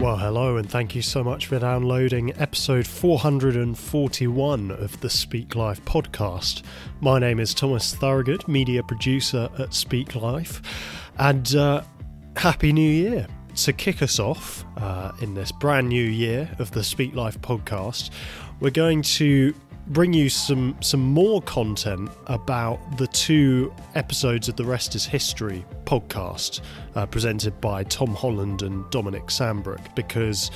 Well, hello, and thank you so much for downloading episode 441 of the Speak Life podcast. My name is Thomas Thorogood, media producer at Speak Life, and uh, Happy New Year! To kick us off uh, in this brand new year of the Speak Life podcast, we're going to bring you some some more content about the two episodes of the Rest is History podcast uh, presented by Tom Holland and Dominic Sandbrook because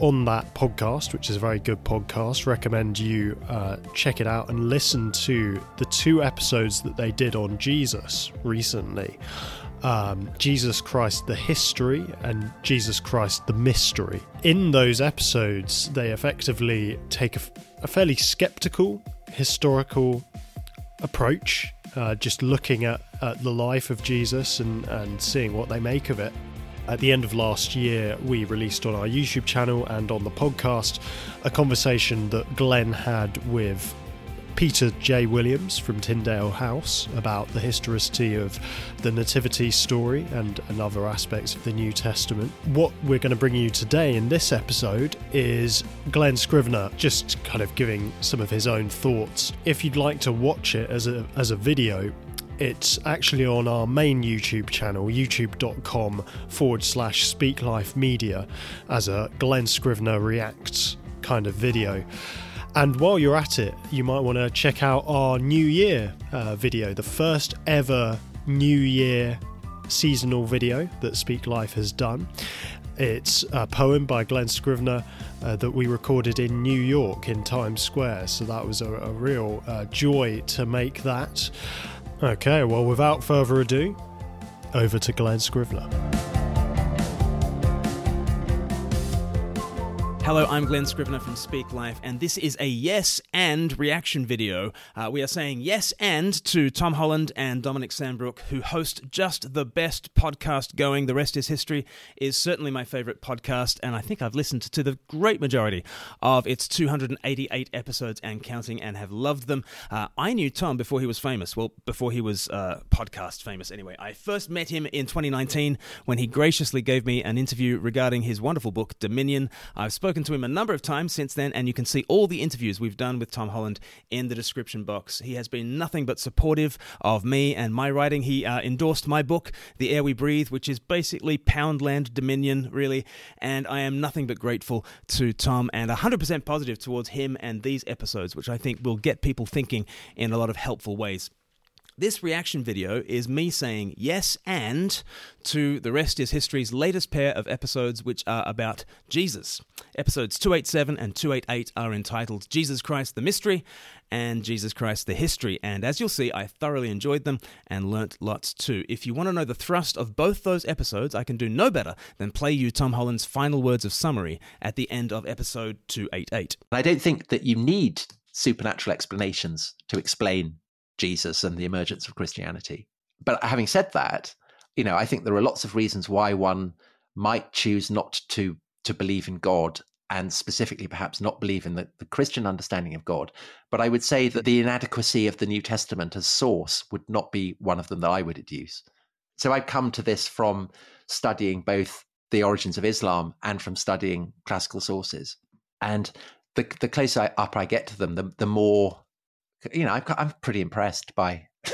on that podcast, which is a very good podcast, recommend you uh, check it out and listen to the two episodes that they did on Jesus recently. Um, Jesus Christ the history and Jesus Christ the mystery. In those episodes, they effectively take a, a fairly skeptical historical approach, uh, just looking at, at the life of Jesus and, and seeing what they make of it. At the end of last year, we released on our YouTube channel and on the podcast a conversation that Glen had with Peter J. Williams from Tyndale House about the historicity of the Nativity story and, and other aspects of the New Testament. What we're going to bring you today in this episode is Glen Scrivener just kind of giving some of his own thoughts. If you'd like to watch it as a, as a video, it's actually on our main YouTube channel, youtube.com forward slash speak life media, as a Glen Scrivener reacts kind of video. And while you're at it, you might want to check out our New Year uh, video, the first ever New Year seasonal video that Speak Life has done. It's a poem by Glen Scrivener uh, that we recorded in New York in Times Square. So that was a, a real uh, joy to make that. Okay, well, without further ado, over to Glen Scrivener. Hello, I'm Glen Scrivener from Speak Life, and this is a yes and reaction video. Uh, we are saying yes and to Tom Holland and Dominic Sandbrook, who host just the best podcast going. The Rest is History is certainly my favorite podcast, and I think I've listened to the great majority of its 288 episodes and counting and have loved them. Uh, I knew Tom before he was famous, well, before he was uh, podcast famous anyway. I first met him in 2019 when he graciously gave me an interview regarding his wonderful book, Dominion. I've spoken spoken to him a number of times since then, and you can see all the interviews we've done with Tom Holland in the description box. He has been nothing but supportive of me and my writing. He uh, endorsed my book, The Air We Breathe, which is basically Poundland Dominion, really, and I am nothing but grateful to Tom and 100% positive towards him and these episodes, which I think will get people thinking in a lot of helpful ways. This reaction video is me saying yes and to The Rest is History's latest pair of episodes, which are about Jesus. Episodes 287 and 288 are entitled Jesus Christ the Mystery and Jesus Christ the History. And as you'll see, I thoroughly enjoyed them and learnt lots too. If you want to know the thrust of both those episodes, I can do no better than play you Tom Holland's final words of summary at the end of episode 288. I don't think that you need supernatural explanations to explain Jesus and the emergence of Christianity. But having said that, you know, I think there are lots of reasons why one might choose not to to believe in God and specifically perhaps not believe in the, the Christian understanding of God. But I would say that the inadequacy of the New Testament as source would not be one of them that I would adduce. So I've come to this from studying both the origins of Islam and from studying classical sources. And the the closer up I get to them, the the more you know, I'm, I'm pretty impressed by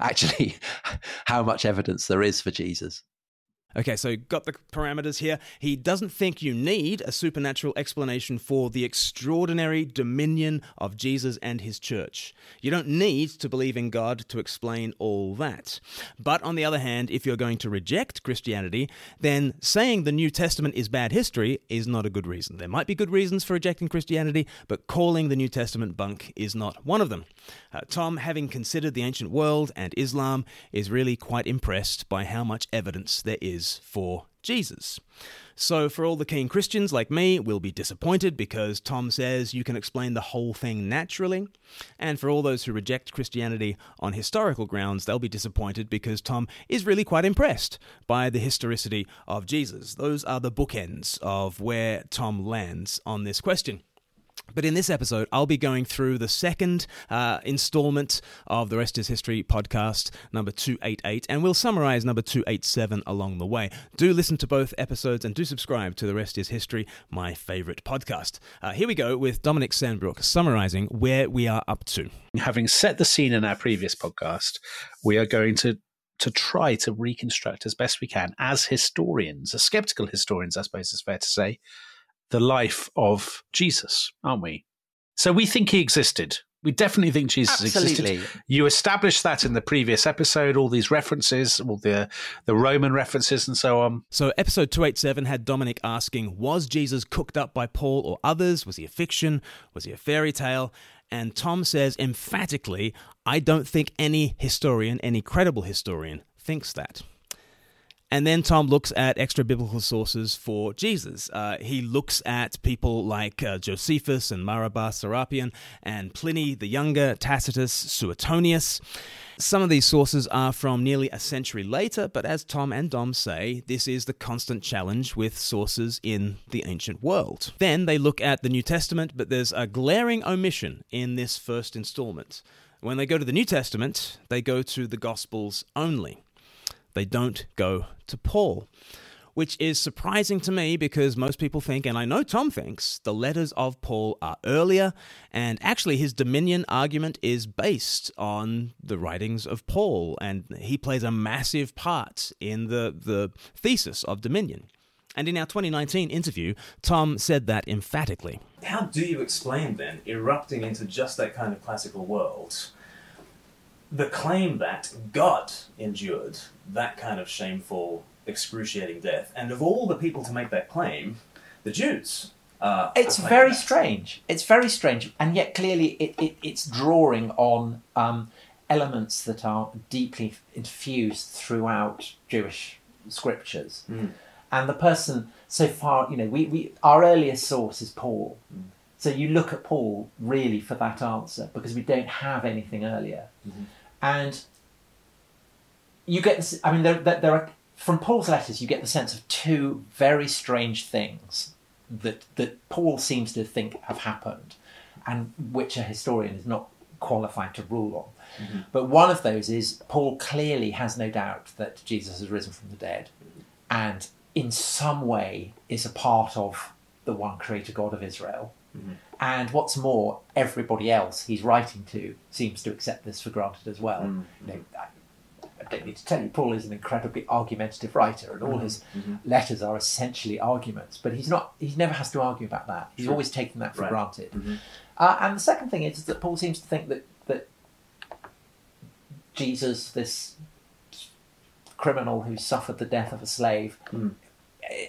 actually how much evidence there is for Jesus. Okay, so got the parameters here. He doesn't think you need a supernatural explanation for the extraordinary dominion of Jesus and his church. You don't need to believe in God to explain all that. But on the other hand, if you're going to reject Christianity, then saying the New Testament is bad history is not a good reason. There might be good reasons for rejecting Christianity, but calling the New Testament bunk is not one of them. Uh, Tom, having considered the ancient world and Islam, is really quite impressed by how much evidence there is is for Jesus. So, for all the keen Christians like me, we'll be disappointed because Tom says you can explain the whole thing naturally. And for all those who reject Christianity on historical grounds, they'll be disappointed because Tom is really quite impressed by the historicity of Jesus. Those are the bookends of where Tom lands on this question. But in this episode, I'll be going through the second uh, installment of the Rest is History podcast, number 288, and we'll summarize number 287 along the way. Do listen to both episodes and do subscribe to the Rest is History, my favorite podcast. Uh, here we go with Dominic Sandbrook summarizing where we are up to. Having set the scene in our previous podcast, we are going to to try to reconstruct as best we can as historians, as skeptical historians, I suppose it's fair to say, the life of Jesus, aren't we? So we think he existed. We definitely think Jesus Absolutely. existed. You established that in the previous episode, all these references, all the the Roman references and so on. So, episode 287 had Dominic asking Was Jesus cooked up by Paul or others? Was he a fiction? Was he a fairy tale? And Tom says emphatically, I don't think any historian, any credible historian, thinks that. And then Tom looks at extra biblical sources for Jesus. Uh, he looks at people like uh, Josephus and Mara bar Serapion and Pliny the Younger, Tacitus, Suetonius. Some of these sources are from nearly a century later, but as Tom and Dom say, this is the constant challenge with sources in the ancient world. Then they look at the New Testament, but there's a glaring omission in this first installment. When they go to the New Testament, they go to the Gospels only. They don't go to Paul, which is surprising to me because most people think, and I know Tom thinks, the letters of Paul are earlier, and actually his dominion argument is based on the writings of Paul, and he plays a massive part in the, the thesis of dominion. And in our 2019 interview, Tom said that emphatically. How do you explain then erupting into just that kind of classical world? The claim that God endured that kind of shameful, excruciating death, and of all the people to make that claim, the Jews. Uh, It's very that. strange. It's very strange, and yet clearly it, it, it's drawing on um, elements that are deeply infused throughout Jewish scriptures. And the person, so far, you know, we, we our earliest source is Paul. So you look at Paul really for that answer because we don't have anything earlier. Mm-hmm. And you get this, I mean, there, there, there are, from Paul's letters, you get the sense of two very strange things that, that Paul seems to think have happened and which a historian is not qualified to rule on. Mm-hmm. But one of those is Paul clearly has no doubt that Jesus has risen from the dead and in some way is a part of the one creator God of Israel. Mm-hmm. And what's more, everybody else he's writing to seems to accept this for granted as well. Mm-hmm. You know, I, I don't need to tell you, Paul is an incredibly argumentative writer, and all mm-hmm. his letters are essentially arguments. But he's not; he never has to argue about that. He's always taken that for Right. granted. Uh, and the second thing is that Paul seems to think that that Jesus, this criminal who suffered the death of a slave, eh,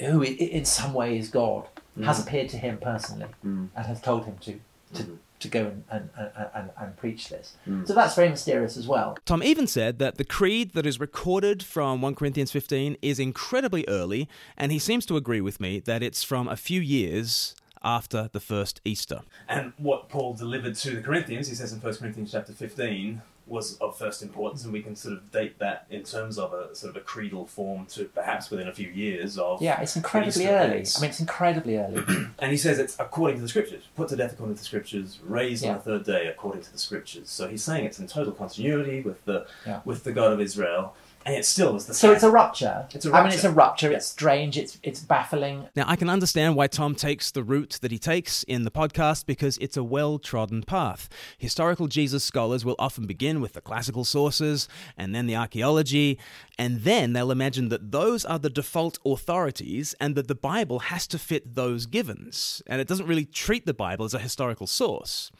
who in some way is God, has mm. appeared to him personally mm. and has told him to to, mm-hmm. to go and, and, and, and, and preach this. Mm. So that's very mysterious as well. Tom even said that the creed that is recorded from 1 Corinthians 15 is incredibly early, and he seems to agree with me that it's from a few years after the first Easter. And what Paul delivered to the Corinthians, he says in 1 Corinthians chapter 15, was of first importance, and we can sort of date that in terms of a sort of a creedal form to perhaps within a few years of. Yeah, it's incredibly early. events. I mean, it's incredibly early. And he says it's according to the scriptures, put to death according to the scriptures, raised on the third day according to the scriptures. So he's saying it's in total continuity with the Yeah. with the God of Israel, and it still is the so it's a rupture. It's a I mean, it's a rupture. Yeah. It's strange. It's it's baffling. Now, I can understand why Tom takes the route that he takes in the podcast because it's a well trodden path. Historical Jesus scholars will often begin with the classical sources and then the archaeology, and then they'll imagine that those are the default authorities and that the Bible has to fit those givens. And it doesn't really treat the Bible as a historical source.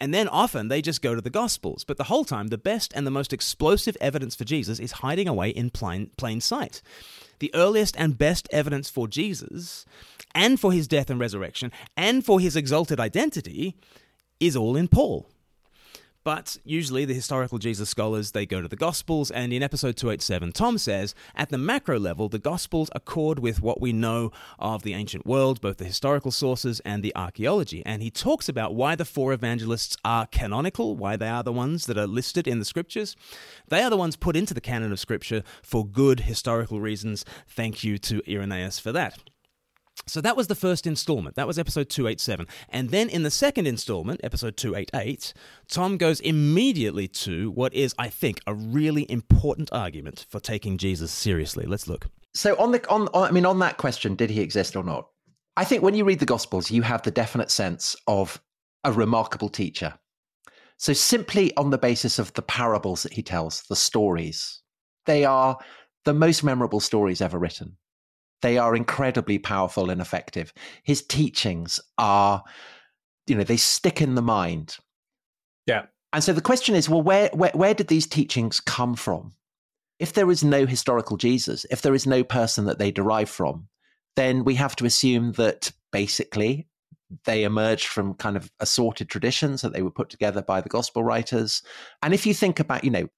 And then often they just go to the Gospels. But the whole time, the best and the most explosive evidence for Jesus is hiding away in plain, plain sight. The earliest and best evidence for Jesus, and for his death and resurrection, and for his exalted identity, is all in Paul. But usually the historical Jesus scholars they go to the Gospels and in episode 287 Tom says at the macro level the Gospels accord with what we know of the ancient world both the historical sources and the archaeology. And he talks about why the four evangelists are canonical why they are the ones that are listed in the scriptures. They are the ones put into the canon of scripture for good historical reasons. Thank you to Irenaeus for that So that was the first installment. That was episode 287. And then in the second installment, episode 288, Tom goes immediately to what is, I think, a really important argument for taking Jesus seriously. Let's look. So on the on, on I mean on that question, did he exist or not? I think when you read the Gospels, you have the definite sense of a remarkable teacher. So simply on the basis of the parables that he tells, the stories, they are the most memorable stories ever written. They are incredibly powerful and effective. His teachings are, you know, they stick in the mind. Yeah. And so the question is, well, where, where, where did these teachings come from? If there is no historical Jesus, if there is no person that they derive from, then we have to assume that basically they emerged from kind of assorted traditions that they were put together by the gospel writers. And if you think about, you know,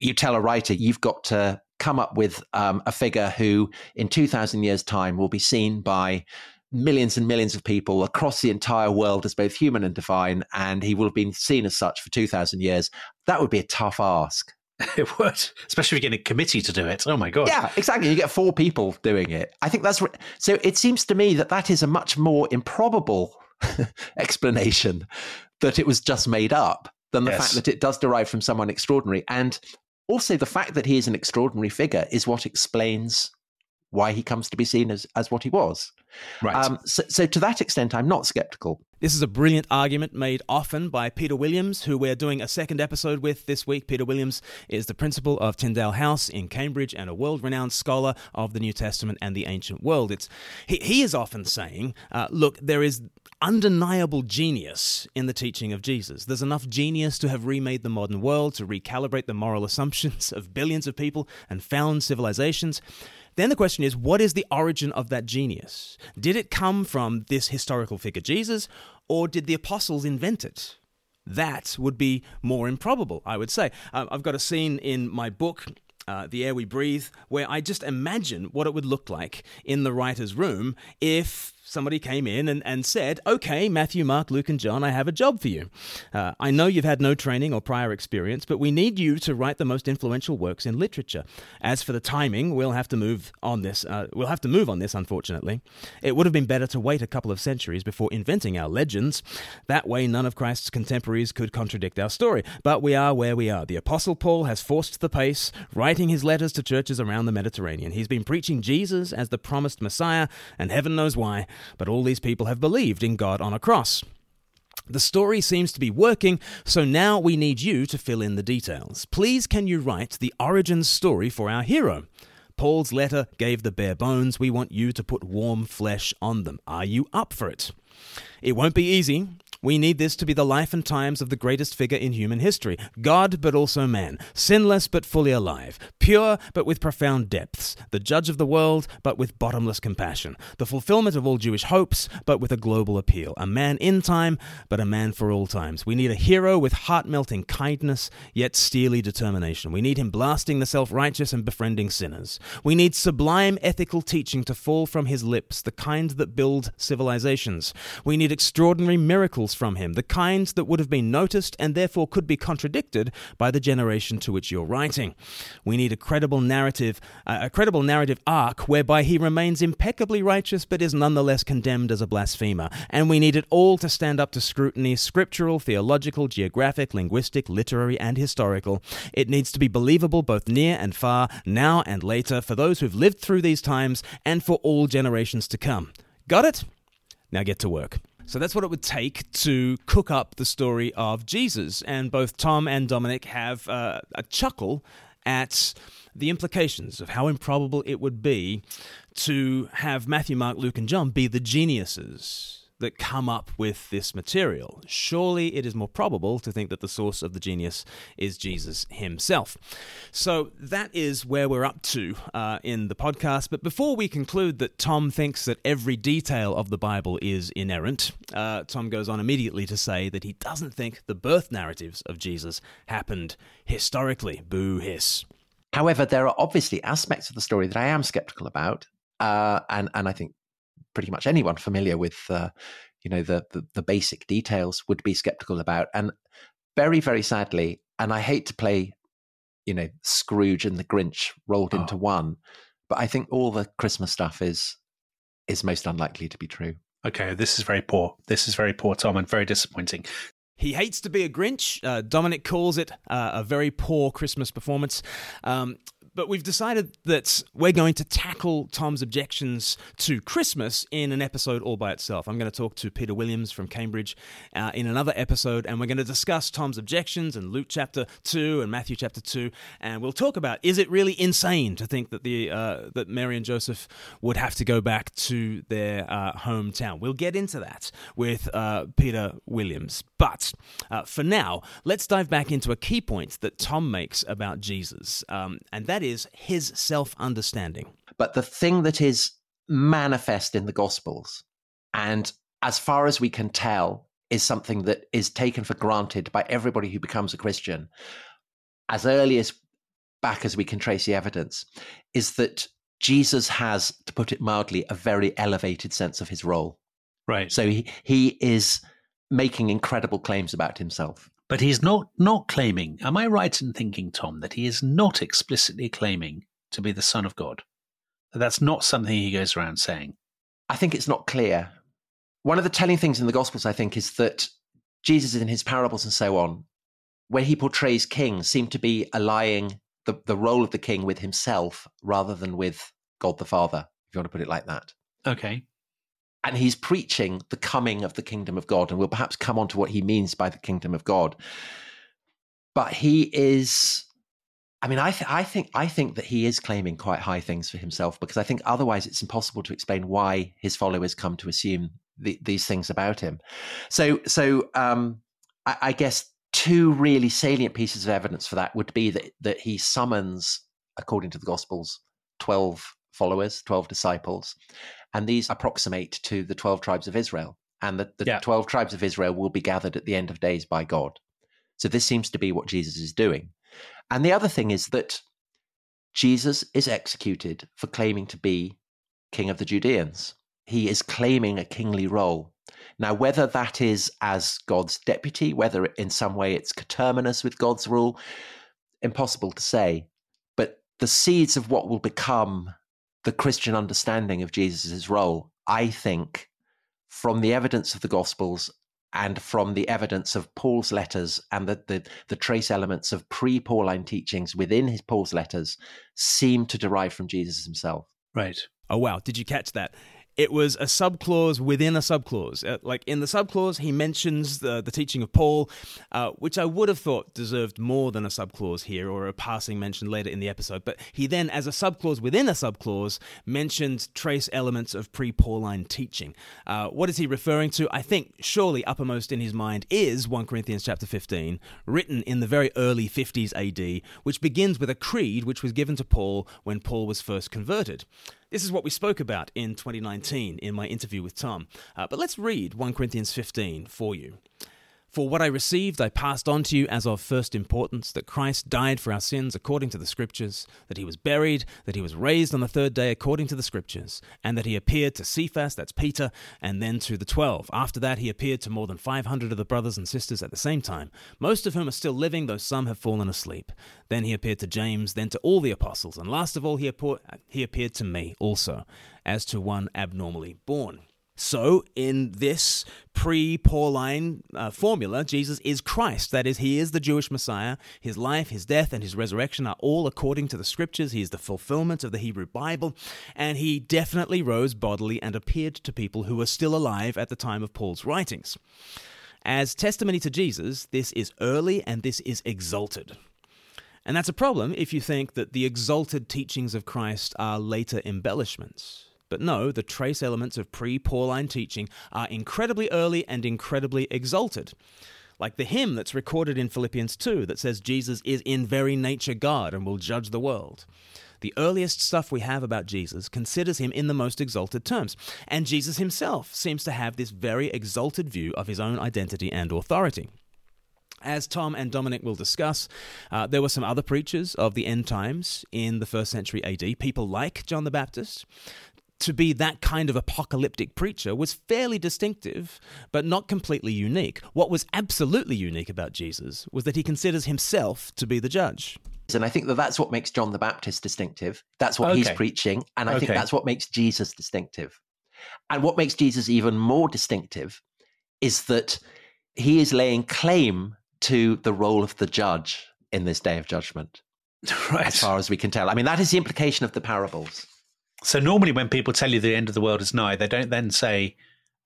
you tell a writer you've got to come up with um, a figure who in 2000 years time will be seen by millions and millions of people across the entire world as both human and divine and he will have been seen as such for 2000 years. That would be a tough ask. It would especially if you get a committee to do it. Oh my god. Yeah exactly you get four people doing it. I think that's so it seems to me that that is a much more improbable explanation that it was just made up than the yes. fact that it does derive from someone extraordinary. And also the fact that he is an extraordinary figure is what explains why he comes to be seen as, as what he was. Right. Um, so, so, to that extent, I'm not skeptical. This is a brilliant argument made often by Peter Williams, who we're doing a second episode with this week. Peter Williams is the principal of Tyndale House in Cambridge and a world renowned scholar of the New Testament and the ancient world. It's, he, he is often saying, uh, look, there is undeniable genius in the teaching of Jesus. There's enough genius to have remade the modern world, to recalibrate the moral assumptions of billions of people and found civilizations. Then the question is what is the origin of that genius? Did it come from this historical figure Jesus, or did the apostles invent it? That would be more improbable, I would say. Uh, I've got a scene in my book uh, The Air We Breathe, where I just imagine what it would look like in the writer's room if somebody came in and, and said, Okay, Matthew, Mark, Luke, and John, I have a job for you. Uh, I know you've had no training or prior experience, but we need you to write the most influential works in literature. As for the timing, we'll have to move on this. Uh, we'll have to move on this, unfortunately. It would have been better to wait a couple of centuries before inventing our legends. That way, none of Christ's contemporaries could contradict our story. But we are where we are. The Apostle Paul has forced the pace, writing his letters to churches around the Mediterranean. He's been preaching Jesus as the promised Messiah, and heaven knows why but all these people have believed in God on a cross. The story seems to be working, so now we need you to fill in the details. Please, can you write the origin story for our hero? Paul's letter gave the bare bones. We want you to put warm flesh on them. Are you up for it? It won't be easy. We need this to be the life and times of the greatest figure in human history God, but also man, sinless but fully alive, pure but with profound depths, the judge of the world but with bottomless compassion, the fulfillment of all Jewish hopes but with a global appeal, a man in time but a man for all times. We need a hero with heart melting kindness yet steely determination. We need him blasting the self righteous and befriending sinners. We need sublime ethical teaching to fall from his lips, the kind that build civilizations. We need extraordinary miracles from him, the kinds that would have been noticed and therefore could be contradicted by the generation to which you're writing. We need a credible narrative, uh, a credible narrative arc whereby he remains impeccably righteous but is nonetheless condemned as a blasphemer. And we need it all to stand up to scrutiny, scriptural, theological, geographic, linguistic, literary, and historical. It needs to be believable both near and far, now and later, for those who've lived through these times and for all generations to come. Got it? Now get to work. So that's what it would take to cook up the story of Jesus. And both Tom and Dominic have uh, a chuckle at the implications of how improbable it would be to have Matthew, Mark, Luke, and John be the geniuses that come up with this material. Surely it is more probable to think that the source of the genius is Jesus himself. So that is where we're up to uh, in the podcast. But before we conclude that Tom thinks that every detail of the Bible is inerrant, uh, Tom goes on immediately to say that he doesn't think the birth narratives of Jesus happened historically. Boo hiss. However, there are obviously aspects of the story that I am skeptical about. Uh, and, and I think pretty much anyone familiar with uh, you know the, the, the basic details would be skeptical about and very very sadly and i hate to play you know scrooge and the grinch rolled oh. into one but i think all the christmas stuff is is most unlikely to be true. Okay, this is very poor. This is very poor, Tom, and very disappointing. He hates to be a Grinch. Uh, Dominic calls it uh, a very poor Christmas performance. Um, but we've decided that we're going to tackle Tom's objections to Christmas in an episode all by itself. I'm going to talk to Peter Williams from Cambridge uh, in another episode, and we're going to discuss Tom's objections in Luke chapter 2 and Matthew chapter 2. And we'll talk about is it really insane to think that, the, uh, that Mary and Joseph would have to go back to their uh, hometown? We'll get into that with uh, Peter Williams. But uh, for now, let's dive back into a key point that Tom makes about Jesus, um, and that is his self understanding. But the thing that is manifest in the Gospels, and as far as we can tell, is something that is taken for granted by everybody who becomes a Christian, as early as back as we can trace the evidence, is that Jesus has, to put it mildly, a very elevated sense of his role. Right. So he, he is making incredible claims about himself. But he's not not claiming. Am I right in thinking, Tom, that he is not explicitly claiming to be the Son of God? That that's not something he goes around saying. I think it's not clear. One of the telling things in the Gospels, I think, is that Jesus, in his parables and so on, where he portrays kings, seem to be allying the, the role of the king with himself rather than with God the Father, if you want to put it like that. Okay. And he's preaching the coming of the kingdom of God. And we'll perhaps come on to what he means by the kingdom of God. But he is, I mean, I, th- I think I think that he is claiming quite high things for himself because I think otherwise it's impossible to explain why his followers come to assume the, these things about him. So, so um, I, I guess two really salient pieces of evidence for that would be that that he summons, according to the Gospels, twelve followers, twelve disciples, and these approximate to the 12 tribes of Israel. And the, the Yeah. 12 tribes of Israel will be gathered at the end of days by God. So this seems to be what Jesus is doing. And the other thing is that Jesus is executed for claiming to be king of the Judeans. He is claiming a kingly role. Now, whether that is as God's deputy, whether in some way it's coterminous with God's rule, impossible to say. But the seeds of what will become the Christian understanding of Jesus' role, I think, from the evidence of the Gospels and from the evidence of Paul's letters and the, the, the trace elements of pre Pauline teachings within his Paul's letters, seem to derive from Jesus himself. Right. Oh, wow. Did you catch that? It was a subclause within a subclause. Uh, like in the subclause, he mentions the, the teaching of Paul, uh, which I would have thought deserved more than a subclause here or a passing mention later in the episode. But he then, as a subclause within a subclause, mentioned trace elements of pre Pauline teaching. Uh, what is he referring to? I think surely uppermost in his mind is 1 Corinthians chapter 15, written in the very early 50s AD, which begins with a creed which was given to Paul when Paul was first converted. This is what we spoke about in 2019 in my interview with Tom. Uh, but let's read 1 Corinthians 15 for you. For what I received, I passed on to you as of first importance that Christ died for our sins according to the Scriptures, that he was buried, that he was raised on the third day according to the Scriptures, and that he appeared to Cephas, that's Peter, and then to the twelve. After that, he appeared to more than 500 of the brothers and sisters at the same time, most of whom are still living, though some have fallen asleep. Then he appeared to James, then to all the apostles, and last of all, he, he appeared to me also, as to one abnormally born. So, in this pre Pauline uh, formula, Jesus is Christ. That is, he is the Jewish Messiah. His life, his death, and his resurrection are all according to the scriptures. He is the fulfillment of the Hebrew Bible. And he definitely rose bodily and appeared to people who were still alive at the time of Paul's writings. As testimony to Jesus, this is early and this is exalted. And that's a problem if you think that the exalted teachings of Christ are later embellishments. But no, the trace elements of pre Pauline teaching are incredibly early and incredibly exalted. Like the hymn that's recorded in Philippians 2 that says Jesus is in very nature God and will judge the world. The earliest stuff we have about Jesus considers him in the most exalted terms, and Jesus himself seems to have this very exalted view of his own identity and authority. As Tom and Dominic will discuss, uh, there were some other preachers of the end times in the first century AD, people like John the Baptist. To be that kind of apocalyptic preacher was fairly distinctive, but not completely unique. What was absolutely unique about Jesus was that he considers himself to be the judge. And I think that that's what makes John the Baptist distinctive. That's what he's preaching. And I think that's what makes Jesus distinctive. And what makes Jesus even more distinctive is that he is laying claim to the role of the judge in this day of judgment, Right. as far as we can tell. I mean, that is the implication of the parables. So normally when people tell you the end of the world is nigh, they don't then say,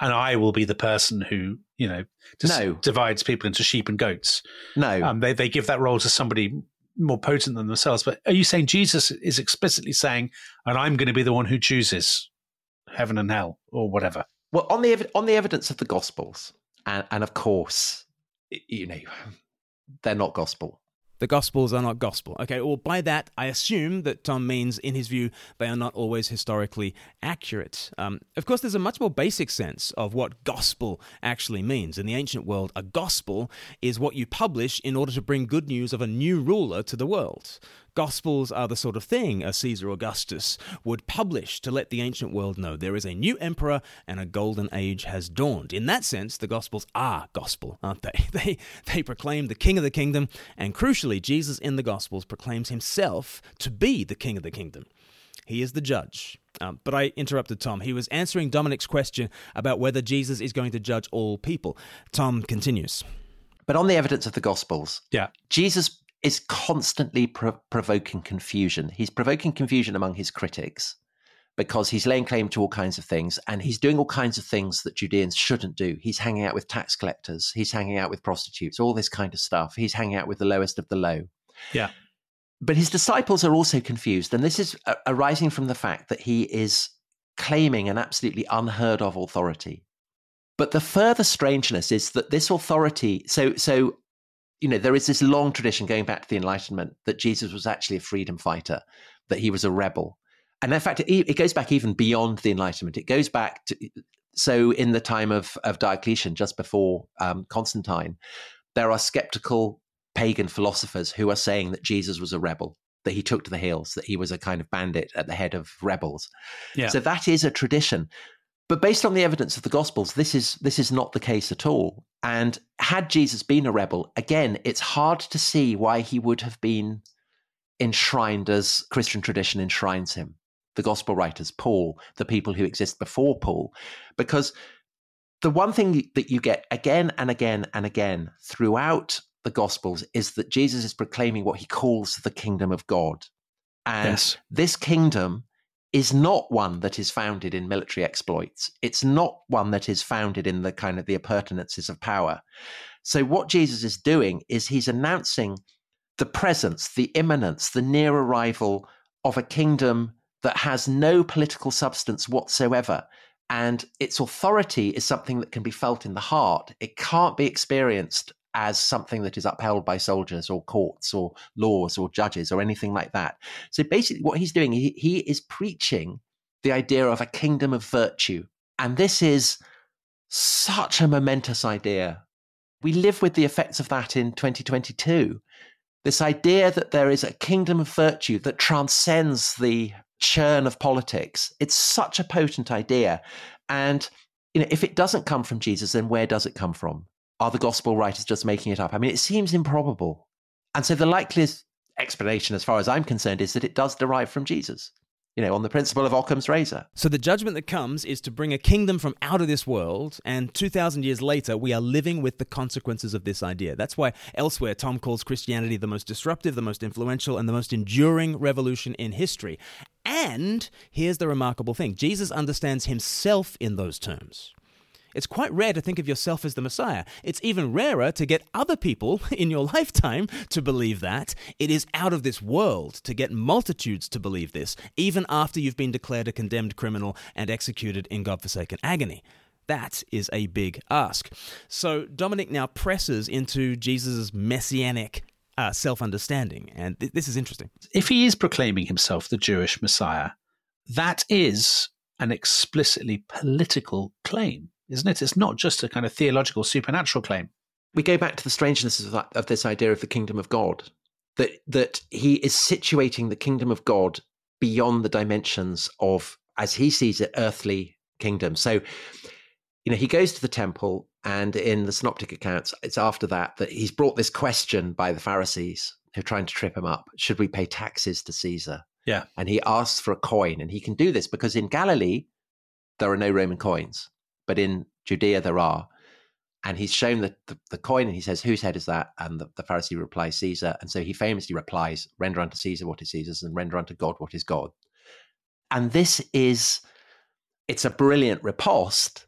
and I will be the person who, you know, No. divides people into sheep and goats. No, Um, they, they give that role to somebody more potent than themselves. But are you saying Jesus is explicitly saying, and I'm going to be the one who chooses heaven and hell or whatever? Well, on the ev- on the evidence of the Gospels, and, and of course, you know, they're not gospel. The Gospels are not gospel. Okay, well, by that, I assume that Tom means, in his view, they are not always historically accurate. Um, of course, there's a much more basic sense of what gospel actually means. In the ancient world, a gospel is what you publish in order to bring good news of a new ruler to the world. Gospels are the sort of thing a Caesar Augustus would publish to let the ancient world know there is a new emperor and a golden age has dawned. In that sense, the Gospels are gospel, aren't they? They, they proclaim the King of the kingdom, and crucially, Jesus in the Gospels proclaims himself to be the King of the kingdom. He is the judge. Um, but I interrupted Tom. He was answering Dominic's question about whether Jesus is going to judge all people. Tom continues. But on the evidence of the Gospels, Yeah. Jesus is constantly pro- provoking confusion. He's provoking confusion among his critics because he's laying claim to all kinds of things and he's doing all kinds of things that Judeans shouldn't do. He's hanging out with tax collectors, he's hanging out with prostitutes, all this kind of stuff. He's hanging out with the lowest of the low. Yeah. But his disciples are also confused. And this is arising from the fact that he is claiming an absolutely unheard of authority. But the further strangeness is that this authority, so, so, you know, there is this long tradition going back to the Enlightenment that Jesus was actually a freedom fighter, that he was a rebel. And in fact, it, it goes back even beyond the Enlightenment. It goes back to, so in the time of, of Diocletian, just before um, Constantine, there are skeptical pagan philosophers who are saying that Jesus was a rebel, that he took to the hills, that he was a kind of bandit at the head of rebels. Yeah. So that is a tradition. But based on the evidence of the Gospels, this is this is not the case at all. And had Jesus been a rebel, again, it's hard to see why he would have been enshrined as Christian tradition enshrines him. The Gospel writers, Paul, the people who exist before Paul, because the one thing that you get again and again and again throughout the Gospels is that Jesus is proclaiming what he calls the kingdom of God. And Yes. this kingdom is not one that is founded in military exploits. It's not one that is founded in the kind of the appurtenances of power. So what Jesus is doing is he's announcing the presence, the imminence, the near arrival of a kingdom that has no political substance whatsoever. And its authority is something that can be felt in the heart. It can't be experienced as something that is upheld by soldiers or courts or laws or judges or anything like that. So basically, what he's doing, he, he is preaching the idea of a kingdom of virtue. And this is such a momentous idea. We live with the effects of that in 2022. This idea that there is a kingdom of virtue that transcends the churn of politics. It's such a potent idea. And you know, if it doesn't come from Jesus, then where does it come from? Are the gospel writers just making it up? I mean, it seems improbable. And so the likeliest explanation, as far as I'm concerned, is that it does derive from Jesus, you know, on the principle of Occam's razor. So the judgment that comes is to bring a kingdom from out of this world, and 2,000 years later, we are living with the consequences of this idea. That's why elsewhere Tom calls Christianity the most disruptive, the most influential, and the most enduring revolution in history. And here's the remarkable thing Jesus understands himself in those terms. It's quite rare to think of yourself as the Messiah. It's even rarer to get other people in your lifetime to believe that. It is out of this world to get multitudes to believe this, even after you've been declared a condemned criminal and executed in godforsaken agony. That is a big ask. So Dominic now presses into Jesus' messianic uh, self understanding, and th- this is interesting. If he is proclaiming himself the Jewish Messiah, that is an explicitly political claim, isn't it? It's not just a kind of theological, supernatural claim. we go back to the strangeness of, that, of this idea of the kingdom of God, that that he is situating the kingdom of God beyond the dimensions of, as he sees it, earthly kingdom. So, you know, he goes to the temple, and in the synoptic accounts, it's after that that he's brought this question by the Pharisees who are trying to trip him up: Should we pay taxes to Caesar? Yeah. and he asks for a coin, and he can do this because in Galilee. there are no Roman coins, but in Judea there are. And he's shown the, the, the coin and he says, Whose head is that? And the, the Pharisee replies, Caesar. And so he famously replies, Render unto Caesar what is Caesar's and render unto God what is God. And this is, it's a brilliant riposte,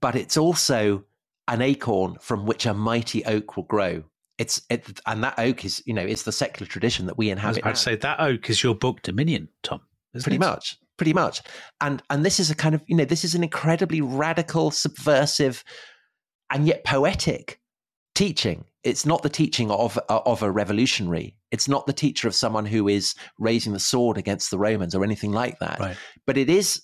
but it's also an acorn from which a mighty oak will grow. It's it, and that oak is, you know, it's the secular tradition that we inhabit. I'd say that oak is your book Dominion, Tom. Pretty it? much pretty much. And and this is a kind of you know this is an incredibly radical subversive and yet poetic teaching. It's not the teaching of of a revolutionary. It's not the teacher of someone who is raising the sword against the romans or anything like that. Right. but it is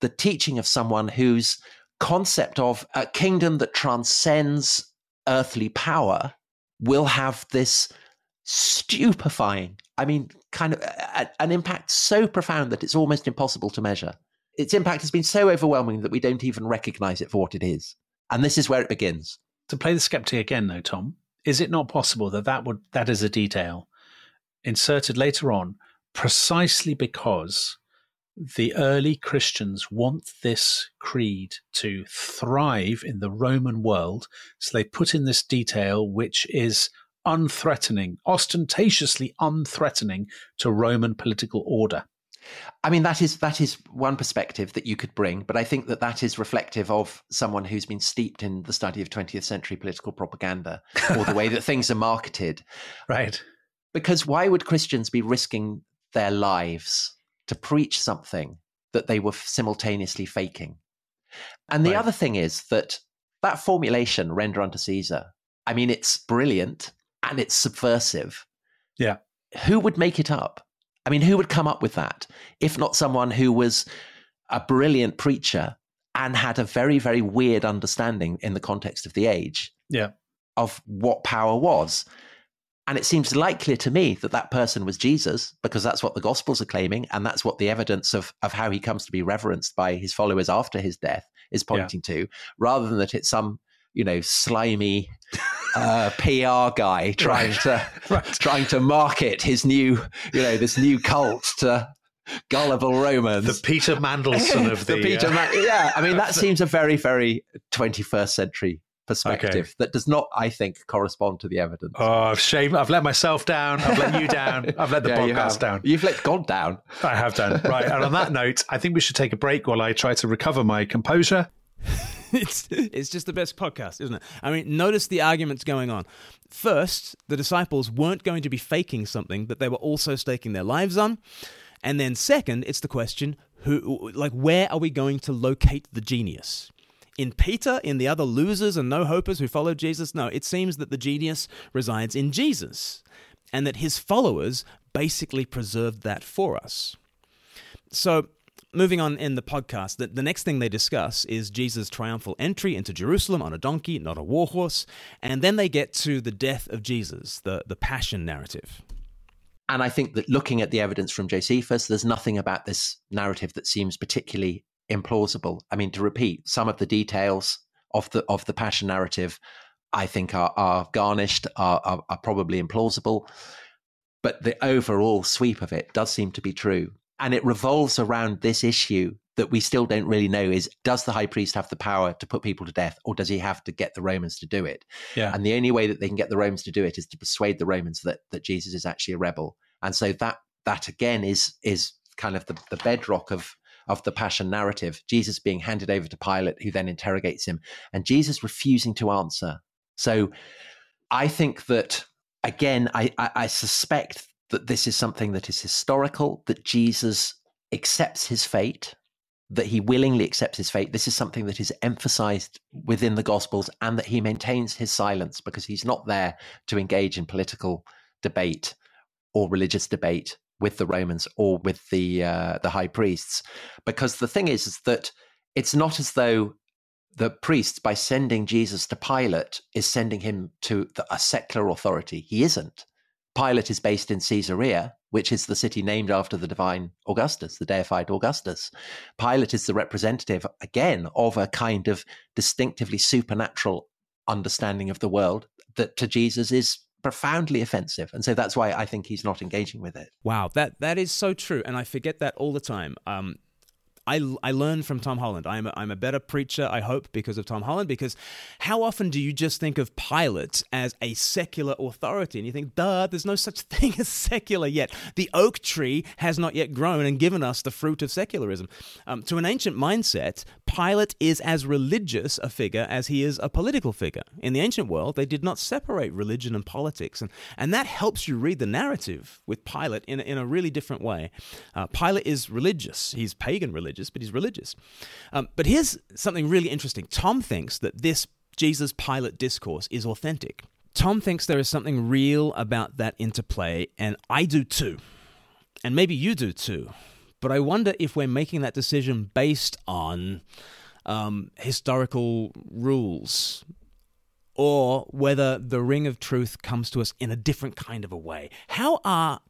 the teaching of someone whose concept of a kingdom that transcends earthly power will have this stupefying I mean, kind of a, an impact so profound that it's almost impossible to measure. Its impact has been so overwhelming that we don't even recognize it for what it is. And this is where it begins. To play the skeptic again, though, Tom, is it not possible that that would that is a detail inserted later on, precisely because the early Christians want this creed to thrive in the Roman world, so they put in this detail, which is unthreatening, ostentatiously unthreatening to Roman political order. I mean that is that is one perspective that you could bring, but I think that that is reflective of someone who's been steeped in the study of 20th century political propaganda or the way that things are marketed. Right. Because why would Christians be risking their lives to preach something that they were simultaneously faking? And the right. other thing is that that formulation, render unto Caesar, I mean, it's brilliant and it's subversive. Yeah. Who would make it up? I mean, who would come up with that if not someone who was a brilliant preacher and had a very, very weird understanding in the context of the age yeah. of what power was? And it seems likelier to me that that person was Jesus because that's what the Gospels are claiming. And that's what the evidence of, of how he comes to be reverenced by his followers after his death is pointing yeah. to, rather than that it's some, you know, slimy uh, PR guy trying right. to right. trying to market his new, you know, this new cult to gullible Romans. The Peter Mandelson of the, the Peter, uh, yeah. I mean, that seems a very, very 21st century perspective okay. that does not, I think, correspond to the evidence. Oh, shame! I've let myself down. I've let you down. I've let the yeah, podcast you down. You've let God down. I have done. Right. and on that note, I think we should take a break while I try to recover my composure. It's it's just the best podcast, isn't it? I mean, notice the arguments going on. First, the disciples weren't going to be faking something that they were also staking their lives on. And then second, it's the question who like where are we going to locate the genius? In Peter, in the other losers and no hopers who followed Jesus? No, it seems that the genius resides in Jesus and that his followers basically preserved that for us. So, moving on in the podcast, the, the next thing they discuss is Jesus' triumphal entry into Jerusalem on a donkey, not a warhorse, and then they get to the death of Jesus, the, the passion narrative. And I think that looking at the evidence from Josephus, there's nothing about this narrative that seems particularly implausible. I mean, to repeat, some of the details of the of the passion narrative, I think are are garnished, are, are, are probably implausible. But the overall sweep of it does seem to be true and it revolves around this issue that we still don't really know is does the high priest have the power to put people to death or does he have to get the romans to do it? Yeah. and the only way that they can get the romans to do it is to persuade the romans that that jesus is actually a rebel. And so that that again is is kind of the, the bedrock of of the passion narrative jesus being handed over to pilate who then interrogates him and jesus refusing to answer. So i think that again i i, I suspect that this is something that is historical, that Jesus accepts his fate, that he willingly accepts his fate. This is something that is emphasized within the Gospels, and that he maintains his silence because he's not there to engage in political debate or religious debate with the Romans or with the uh, the high priests. Because the thing is, is that it's not as though the priests, by sending Jesus to Pilate, is sending him to the, a secular authority. He isn't. Pilate is based in Caesarea, which is the city named after the divine Augustus, the deified Augustus. Pilate is the representative, again, of a kind of distinctively supernatural understanding of the world that to Jesus is profoundly offensive. And so that's why i think he's not engaging with it. Wow that that is so true. And i forget that all the time. Um, I, I learned from Tom Holland. I'm a, I'm a better preacher, I hope, because of Tom Holland. Because how often do you just think of Pilate as a secular authority? And you think, duh, there's no such thing as secular yet. The oak tree has not yet grown and given us the fruit of secularism. Um, to an ancient mindset, Pilate is as religious a figure as he is a political figure. In the ancient world, they did not separate religion and politics. And, and that helps you read the narrative with Pilate in, in a really different way. Uh, Pilate is religious, he's pagan religious religious, but he's religious. Um, but here's something really interesting. Tom thinks that this Jesus Pilate discourse is authentic. Tom thinks there is something real about that interplay, and I do too. And maybe you do too. But I wonder if we're making that decision based on um, historical rules or whether the ring of truth comes to us in a different kind of a way. How are,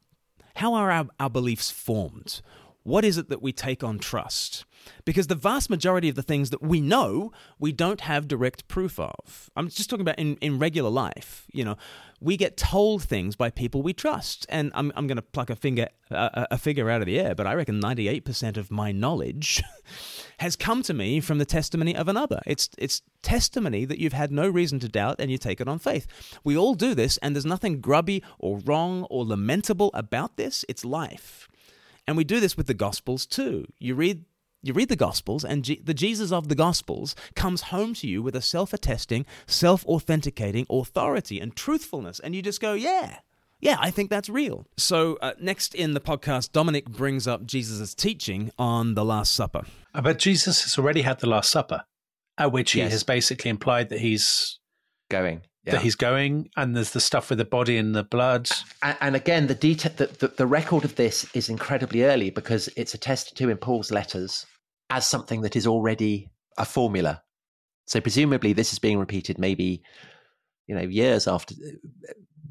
how are our, our beliefs formed? What is it that we take on trust? Because the vast majority of the things that we know, we don't have direct proof of. I'm just talking about in, in regular life. You know, we get told things by people we trust. And I'm, I'm going to pluck a, finger, a, a figure out of the air, but I reckon 98% of my knowledge has come to me from the testimony of another. It's, it's testimony that you've had no reason to doubt and you take it on faith. We all do this, and there's nothing grubby or wrong or lamentable about this. It's life. And we do this with the Gospels too. You read you read the Gospels, and G- the Jesus of the Gospels comes home to you with a self attesting, self authenticating authority and truthfulness. And you just go, yeah, yeah, I think that's real. So, uh, next in the podcast, Dominic brings up Jesus' teaching on the Last Supper. Uh, but Jesus has already had the Last Supper, at which he yes. has basically implied that he's going yeah. that he's going, and there's the stuff with the body and the blood. And, and again, the detail, the, the, the record of this is incredibly early because it's attested to in Paul's letters as something that is already a formula. So presumably, this is being repeated maybe, you know, years after,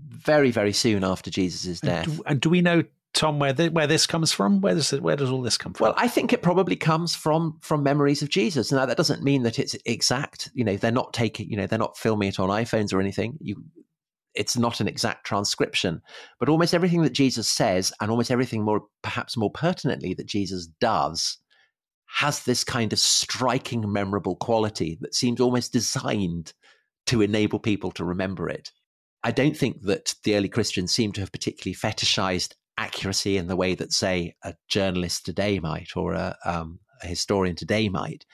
very very soon after Jesus' death. And do, and do we know Tom, where the, where this comes from? Where does it, where does all this come from? Well, I think it probably comes from from memories of Jesus. Now that doesn't mean that it's exact. You know, they're not taking. You know, they're not filming it on iPhones or anything. You, it's not an exact transcription, but almost everything that Jesus says, and almost everything more, perhaps more pertinently, that Jesus does, has this kind of striking, memorable quality that seems almost designed to enable people to remember it. I don't think that the early Christians seem to have particularly fetishized accuracy in the way that, say, a journalist today might or a, um, a historian today might.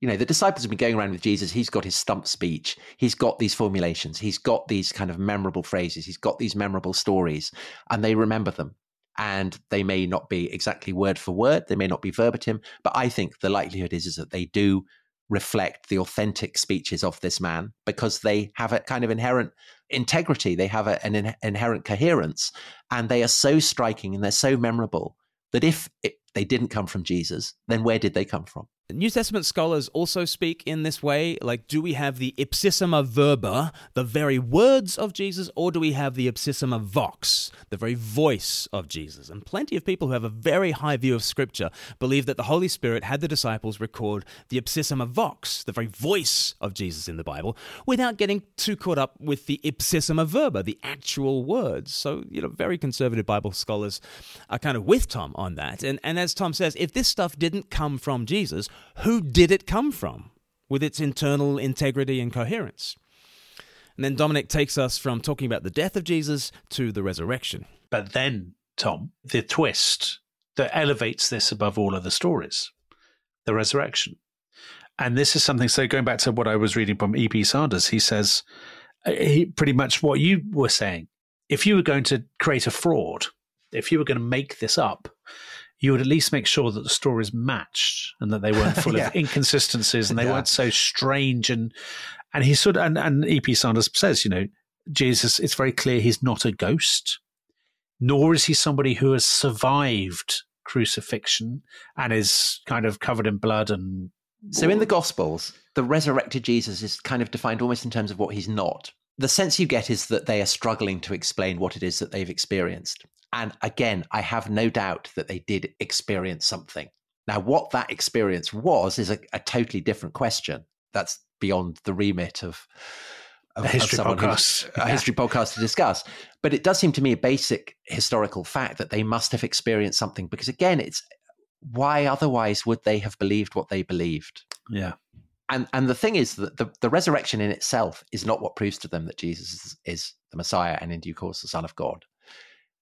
You know, the disciples have been going around with Jesus. He's got his stump speech. He's got these formulations. He's got these kind of memorable phrases. He's got these memorable stories, and they remember them. And they may not be exactly word for word. They may not be verbatim, but I think the likelihood is, is that they do reflect the authentic speeches of this man because they have a kind of inherent integrity. They have a, an in, inherent coherence, and they are so striking and they're so memorable that if it, they didn't come from Jesus, then where did they come from? New Testament scholars also speak in this way. Like, do we have the ipsissima verba, the very words of Jesus, or do we have the ipsissima vox, the very voice of Jesus? And plenty of people who have a very high view of Scripture believe that the Holy Spirit had the disciples record the ipsissima vox, the very voice of Jesus in the Bible, without getting too caught up with the ipsissima verba, the actual words. So, you know, very conservative Bible scholars are kind of with Tom on that. And, and as Tom says, if this stuff didn't come from Jesus, who did it come from with its internal integrity and coherence? And then Dominic takes us from talking about the death of Jesus to the resurrection. But then, Tom, the twist that elevates this above all other stories the resurrection. And this is something, so going back to what I was reading from E.P. Sanders, he says uh, he, pretty much what you were saying. If you were going to create a fraud, if you were going to make this up, you would at least make sure that the stories matched and that they weren't full yeah. of inconsistencies and they yeah. weren't so strange and and he sort of and, and EP Sanders says, you know, Jesus, it's very clear he's not a ghost, nor is he somebody who has survived crucifixion and is kind of covered in blood and so in the gospels the resurrected jesus is kind of defined almost in terms of what he's not the sense you get is that they are struggling to explain what it is that they've experienced and again, I have no doubt that they did experience something. Now, what that experience was is a, a totally different question. That's beyond the remit of, of a history of podcast, a history podcast to discuss. But it does seem to me a basic historical fact that they must have experienced something because, again, it's why otherwise would they have believed what they believed? Yeah. And and the thing is that the, the resurrection in itself is not what proves to them that Jesus is, is the Messiah and in due course the Son of God.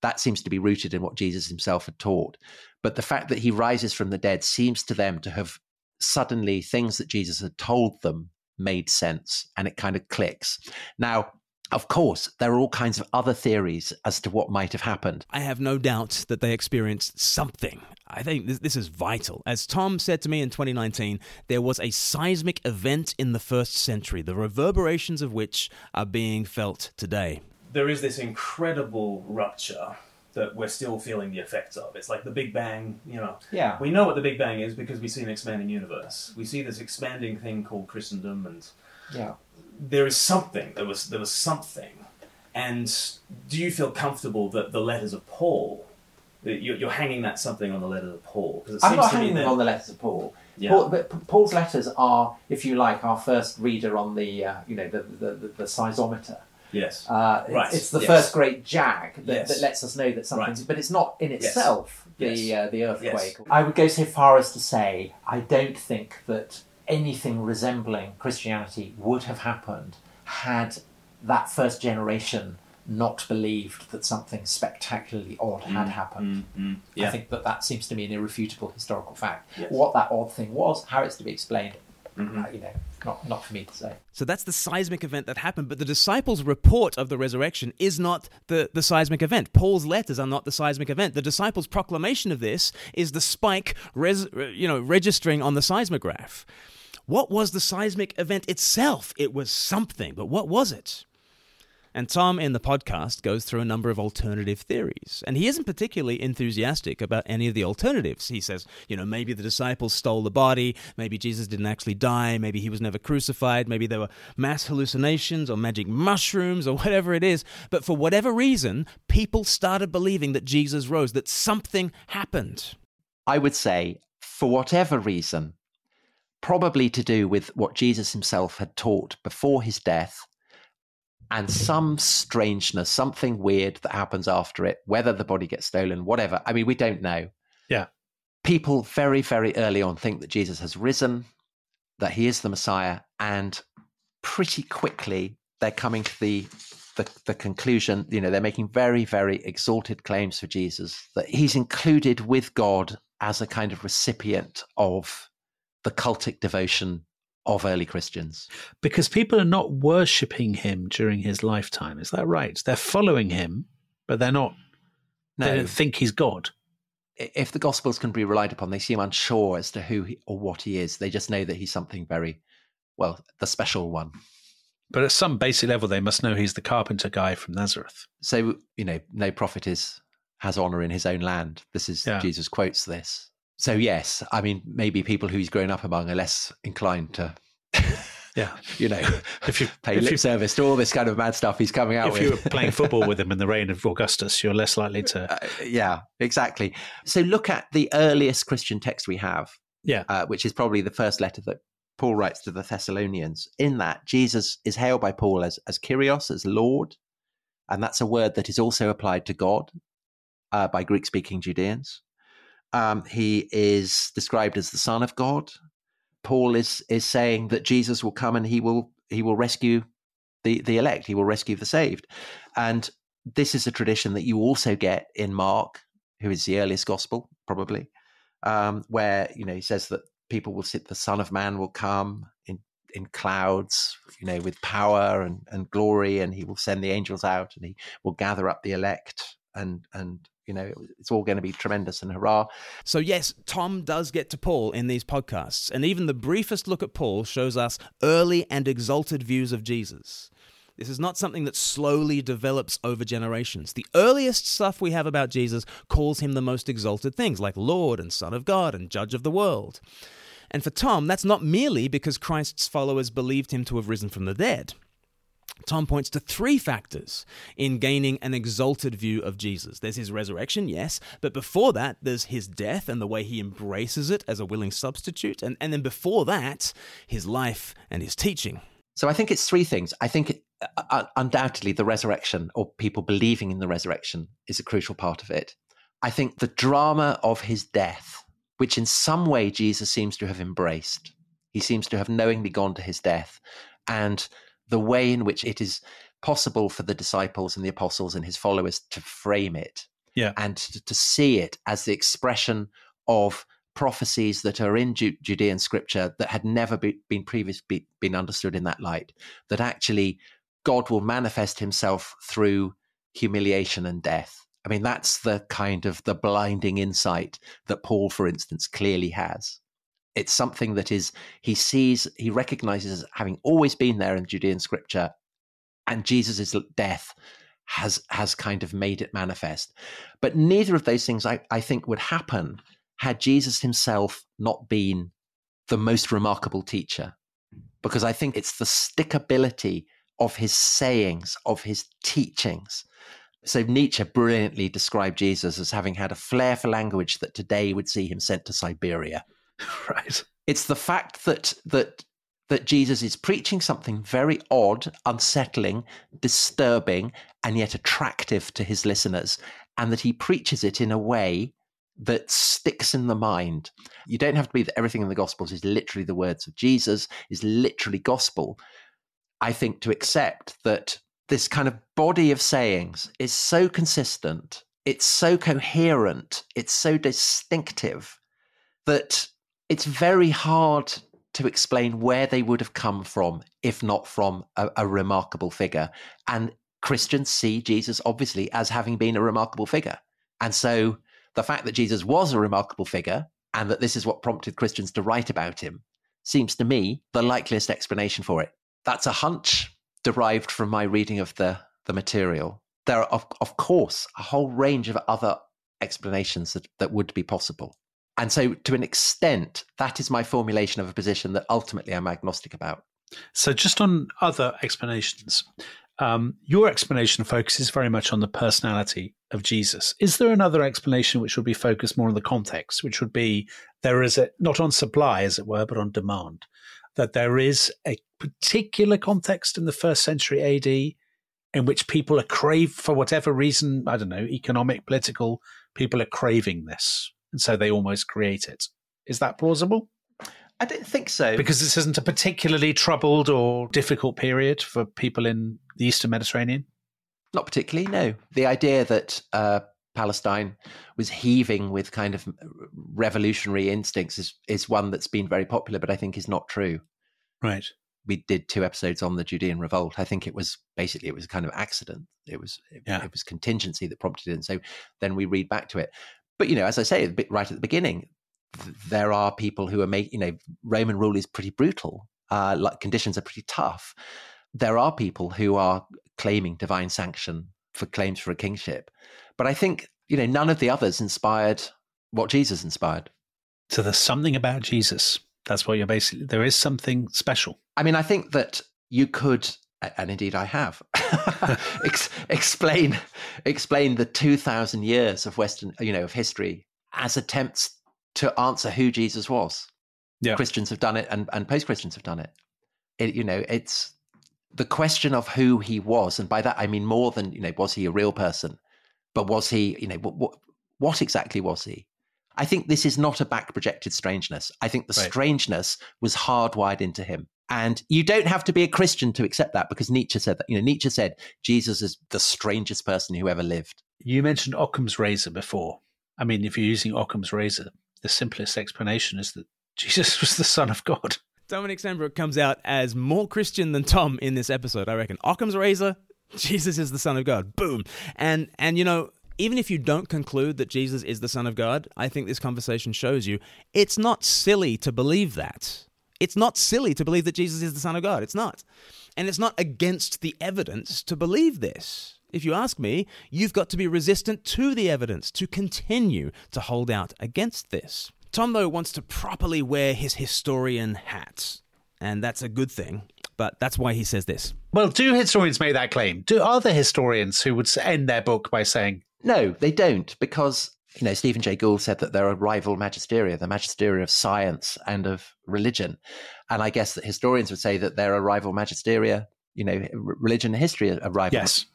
That seems to be rooted in what Jesus himself had taught. But the fact that he rises from the dead seems to them to have suddenly things that Jesus had told them made sense and it kind of clicks. Now, of course, there are all kinds of other theories as to what might have happened. I have no doubt that they experienced something. I think this, this, is vital. As Tom said to me in 2019, there was a seismic event in the first century, the reverberations of which are being felt today. There is this incredible rupture that we're still feeling the effects of. It's like the Big Bang, you know. Yeah. We know what the Big Bang is because we see an expanding universe. We see this expanding thing called Christendom and yeah. There is something. There was there was something. And do you feel comfortable that the letters of Paul, you're, you're hanging that something on the letters of Paul? Because I'm not hanging them on the letters of Paul. Yeah. Paul, but Paul's letters are, if you like, our first reader on the, uh, you know, the, the, the, the seismometer. Yes. Uh, right. It's, it's the yes. first great jag that, yes. that, lets us know that something's. Right. But it's not in itself yes. the uh, the earthquake. I would go so far as to say I don't think that anything resembling Christianity would have happened had that first generation not believed that something spectacularly odd mm, had happened. Mm, mm, yeah. I think that that seems to me an irrefutable historical fact. Yes. What that odd thing was, how it's to be explained, mm-hmm. uh, you know, not, not for me to say. So that's the seismic event that happened, but the disciples' report of the resurrection is not the, the seismic event. Paul's letters are not the seismic event. The disciples' proclamation of this is the spike res, you know, registering on the seismograph. What was the seismic event itself? It was something, but what was it? And Tom in the podcast goes through a number of alternative theories. And he isn't particularly enthusiastic about any of the alternatives. He says, you know, maybe the disciples stole the body, maybe Jesus didn't actually die, maybe he was never crucified, maybe there were mass hallucinations or magic mushrooms or whatever it is. But for whatever reason, people started believing that Jesus rose, that something happened. I would say, for whatever reason, probably to do with what Jesus himself had taught before his death and some strangeness, something weird that happens after it, whether the body gets stolen, whatever. I mean, we don't know. Yeah. People very, very early on think that Jesus has risen, that he is the Messiah, and pretty quickly they're coming to the the, the conclusion, you know, they're making very, very exalted claims for Jesus, that he's included with God as a kind of recipient of the cultic devotion of early Christians. Because people are not worshipping him during his lifetime. Is that right? They're following him, but they're not, no. they don't think he's God. If the Gospels can be relied upon, they seem unsure as to who he, or what he is. They just know that he's something very, well, the special one. But at some basic level, they must know he's the carpenter guy from Nazareth. So, you know, no prophet is has honor in his own land. This is yeah. Jesus quotes this so yes, I mean maybe people who he's grown up among are less inclined to yeah, you know, if you pay lip you, service to all this kind of mad stuff he's coming out if with. If you were playing football with him in the reign of Augustus, you're less likely to. Uh, yeah, exactly. So look at the earliest Christian text we have. Yeah, uh, which is probably the first letter that Paul writes to the Thessalonians. In that, Jesus is hailed by Paul as as Kyrios, as Lord, and that's a word that is also applied to God uh, by Greek-speaking Judeans. Um, he is described as the Son of God. Paul is is saying that Jesus will come and he will he will rescue the the elect. He will rescue the saved, and this is a tradition that you also get in Mark, who is the earliest gospel probably, um, where you know he says that people will sit. The Son of Man will come in in clouds, you know, with power and, and glory, and he will send the angels out, and he will gather up the elect and and you know, it's all going to be tremendous and hurrah. So, yes, Tom does get to Paul in these podcasts, and even the briefest look at Paul shows us early and exalted views of Jesus. This is not something that slowly develops over generations. The earliest stuff we have about Jesus calls him the most exalted things, like Lord and Son of God and Judge of the world. And for Tom, that's not merely because Christ's followers believed him to have risen from the dead. Tom points to three factors in gaining an exalted view of Jesus. There's his resurrection, yes, but before that, there's his death and the way he embraces it as a willing substitute. And, and then before that, his life and his teaching. So I think it's three things. I think uh, uh, undoubtedly the resurrection or people believing in the resurrection is a crucial part of it. I think the drama of his death which in some way Jesus seems to have embraced. He seems to have knowingly gone to his death. And the way in which it is possible for the disciples and the apostles and his followers to frame it yeah. and to, to see it as the expression of prophecies that are in Ju- Judean scripture that had never be, been previously be, been understood in that light. That actually God will manifest Himself through humiliation and death. I mean, that's the kind of the blinding insight that Paul, for instance, clearly has. It's something that is he sees, he recognizes as having always been there in Judean scripture, and Jesus' death has has kind of made it manifest. But neither of those things I, I think would happen had Jesus himself not been the most remarkable teacher. Because I think it's the stickability of his sayings, of his teachings. So Nietzsche brilliantly described Jesus as having had a flair for language that today would see him sent to Siberia. Right. It's the fact that that that Jesus is preaching something very odd, unsettling, disturbing, and yet attractive to his listeners, and that he preaches it in a way that sticks in the mind. You don't have to believe that everything in the Gospels is literally the words of Jesus, is literally gospel. I think to accept that this kind of body of sayings is so consistent, it's so coherent, it's so distinctive that it's very hard to explain where they would have come from if not from a, a, remarkable figure. And Christians see Jesus obviously as having been a remarkable figure. And so the fact that Jesus was a remarkable figure and that this is what prompted Christians to write about him seems to me the likeliest explanation for it. That's a hunch derived from my reading of the, the material. There are, of, of course, a whole range of other explanations that, that would be possible. And so, to an extent, that is my formulation of a position that ultimately I'm agnostic about. So, just on other explanations, um, your explanation focuses very much on the personality of Jesus. Is there another explanation which would be focused more on the context, which would be there is a, not on supply, as it were, but on demand? That there is a particular context in the first century AD in which people are crave for whatever reason, I don't know, economic, political, people are craving this and so they almost create it. Is that plausible? I don't think so. Because this isn't a particularly troubled or difficult period for people in the Eastern Mediterranean? Not particularly, no. The idea that uh, Palestine was heaving with kind of revolutionary instincts is, is one that's been very popular, but I think is not true. Right. We did two episodes on the Judean revolt. I think it was basically it was a kind of accident. It was it, yeah. it was contingency that prompted it. And so then we read back to it. But you know, as I say right at the beginning, there are people who are making. You know, Roman rule is pretty brutal. Uh, like conditions are pretty tough. There are people who are claiming divine sanction for claims for a kingship, but I think you know none of the others inspired what Jesus inspired. So there's something about Jesus. That's what you're basically. There is something special. I mean, I think that you could and indeed I have, Ex- explain explain the two thousand years of Western, you know, of history as attempts to answer who Jesus was. Yeah. Christians have done it, and, and post Christians have done it. it. You know, it's the question of who he was, and by that I mean more than you know, was he a real person, but was he, you know, what, what, what exactly was he? I think this is not a back projected strangeness. I think the right. strangeness was hardwired into him. And you don't have to be a Christian to accept that because Nietzsche said that. You know, Nietzsche said Jesus is the strangest person who ever lived. You mentioned Occam's razor before. I mean, if you're using Occam's razor, the simplest explanation is that Jesus was the Son of God. Dominic Sandbrook comes out as more Christian than Tom in this episode, I reckon. Occam's razor, Jesus is the Son of God. Boom. And and you know, even if you don't conclude that Jesus is the Son of God, I think this conversation shows you it's not silly to believe that. It's not silly to believe that Jesus is the Son of God. It's not. And it's not against the evidence to believe this. If you ask me, you've got to be resistant to the evidence to continue to hold out against this. Tom, though, wants to properly wear his historian hat, and that's a good thing. But that's why he says this. Well, do historians make that claim? Do other historians who would end their book by saying, "No, they don't," because you know, Stephen Jay Gould said that there are rival magisteria, the magisteria of science and of religion. And I guess that historians would say that there are rival magisteria, you know, religion and history are rival. Yes.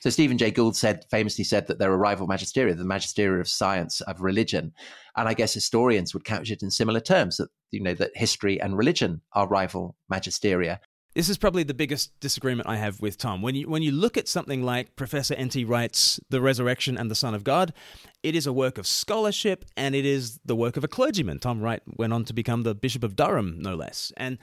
So Stephen Jay Gould said famously said that there are rival magisteria, the magisteria of science, of religion. And I guess historians would couch it in similar terms that, you know, that history and religion are rival magisteria. This is probably the biggest disagreement I have with Tom. When you when you look at something like Professor N.T. Wright's The Resurrection and the Son of God, it is a work of scholarship and it is the work of a clergyman. Tom Wright went on to become the Bishop of Durham, no less. And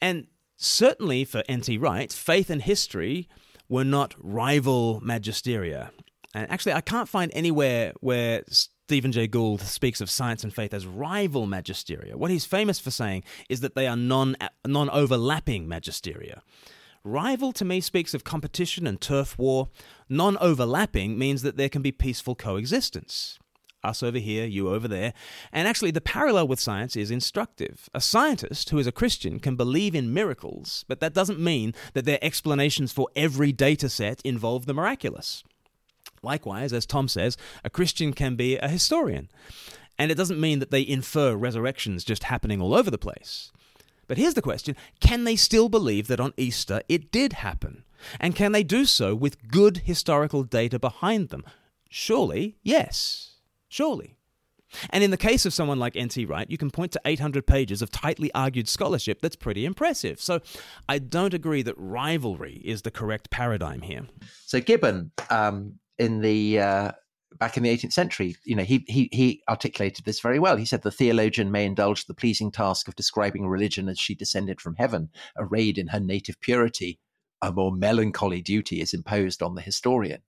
and certainly for N.T. Wright, faith and history were not rival magisteria. And actually, I can't find anywhere where Stephen Jay Gould speaks of science and faith as rival magisteria. What he's famous for saying is that they are non non overlapping magisteria. Rival to me speaks of competition and turf war. Non overlapping means that there can be peaceful coexistence. Us over here, you over there. And actually, the parallel with science is instructive. A scientist who is a Christian can believe in miracles, but that doesn't mean that their explanations for every data set involve the miraculous. Likewise, as Tom says, a Christian can be a historian. And it doesn't mean that they infer resurrections just happening all over the place. But here's the question can they still believe that on Easter it did happen? And can they do so with good historical data behind them? Surely, yes. Surely. And in the case of someone like N.T. Wright, you can point to 800 pages of tightly argued scholarship that's pretty impressive. So I don't agree that rivalry is the correct paradigm here. So Gibbon, um, in the uh, back in the 18th century, you know, he, he he articulated this very well. He said the theologian may indulge the pleasing task of describing religion as she descended from heaven, arrayed in her native purity. A more melancholy duty is imposed on the historian.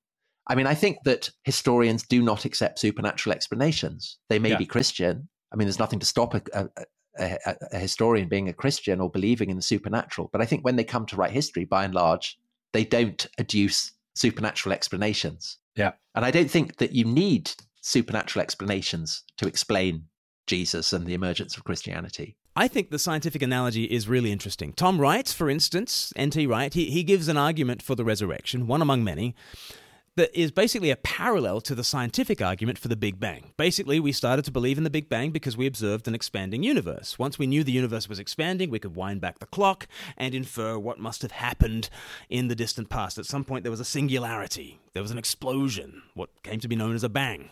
I mean, I think that historians do not accept supernatural explanations. They may yeah. be Christian. I mean, there's nothing to stop a, a, a, a, historian being a Christian or believing in the supernatural. But I think when they come to write history, by and large, they don't adduce supernatural explanations. Yeah. And I don't think that you need supernatural explanations to explain Jesus and the emergence of Christianity. I think the scientific analogy is really interesting. Tom Wright, for instance, N.T. Wright, he, he gives an argument for the resurrection, one among many, that is basically a parallel to the scientific argument for the Big Bang. Basically, we started to believe in the Big Bang because we observed an expanding universe. Once we knew the universe was expanding, we could wind back the clock and infer what must have happened in the distant past. At some point, there was a singularity, there was an explosion, what came to be known as a bang.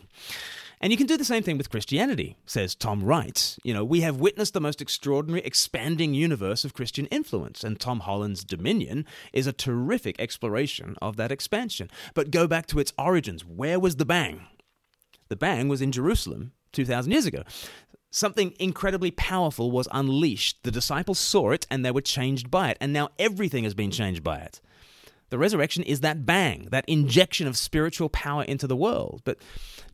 And you can do the same thing with Christianity, says Tom Wright. You know, we have witnessed the most extraordinary expanding universe of Christian influence, and Tom Holland's Dominion is a terrific exploration of that expansion. But go back to its origins. Where was the bang? The bang was in Jerusalem 2,000 years ago. Something incredibly powerful was unleashed. The disciples saw it and they were changed by it, and now everything has been changed by it. The resurrection is that bang, that injection of spiritual power into the world. But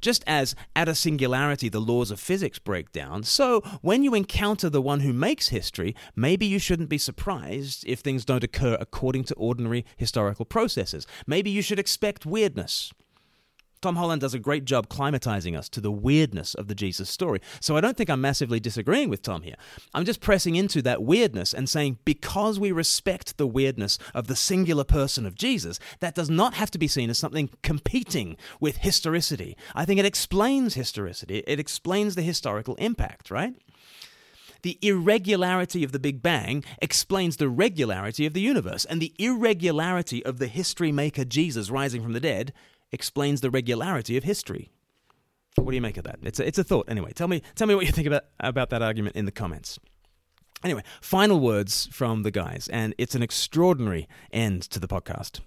just as at a singularity the laws of physics break down, so when you encounter the one who makes history, maybe you shouldn't be surprised if things don't occur according to ordinary historical processes. Maybe you should expect weirdness. Tom Holland does a great job climatizing us to the weirdness of the Jesus story. So I don't think I'm massively disagreeing with Tom here. I'm just pressing into that weirdness and saying because we respect the weirdness of the singular person of Jesus, that does not have to be seen as something competing with historicity. I think it explains historicity, it explains the historical impact, right? The irregularity of the Big Bang explains the regularity of the universe, and the irregularity of the history maker Jesus rising from the dead explains the regularity of history. What do you make of that? It's a, it's a thought. Anyway, tell me, tell me what you think about, about that argument in the comments. Anyway, final words from the guys, and it's an extraordinary end to the podcast.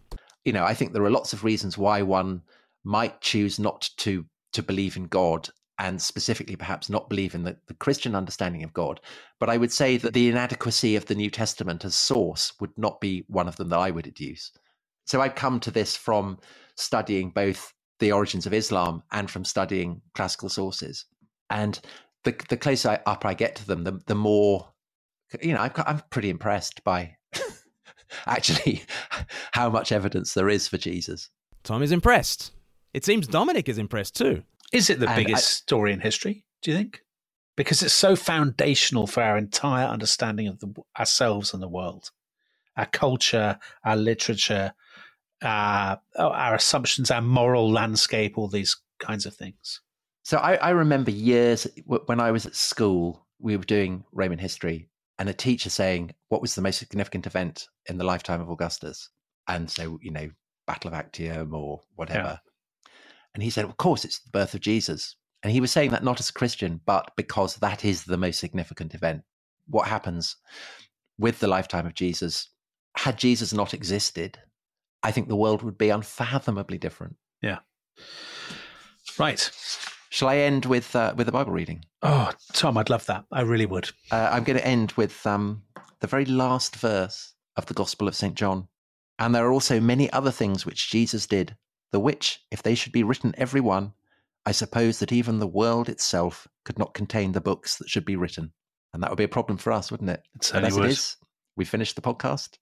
You know, I think there are lots of reasons why one might choose not to to believe in God and specifically perhaps not believe in the, the Christian understanding of God. But I would say that the inadequacy of the New Testament as source would not be one of them that I would adduce. So I've come to this from studying both the origins of Islam and from studying classical sources. And the the closer up I get to them, the the more you know. I'm, I'm pretty impressed by actually how much evidence there is for Jesus. Tom is impressed. It seems Dominic is impressed too. Is it the and biggest I, story in history? Do you think? Because it's so foundational for our entire understanding of the, ourselves and the world, our culture, our literature, uh, our assumptions, our moral landscape, all these kinds of things. So I, I remember years when I was at school, we were doing Roman history, and a teacher saying, "What was the most significant event in the lifetime of Augustus?" And so, you know, Battle of Actium or whatever. And he said, Of course, it's the birth of Jesus. And he was saying that not as a Christian, but because that is the most significant event. What happens with the lifetime of Jesus? Had Jesus not existed, I think the world would be unfathomably different. Yeah. Right. Shall I end with uh, with a Bible reading? Oh, Tom, I'd love that. I really would. Uh, I'm going to end with um, the very last verse of the Gospel of St. John. And there are also many other things which Jesus did, the which, if they should be written every one, I suppose that even the world itself could not contain the books that should be written. And that would be a problem for us, wouldn't it? It certainly as would. it is, we finished the podcast.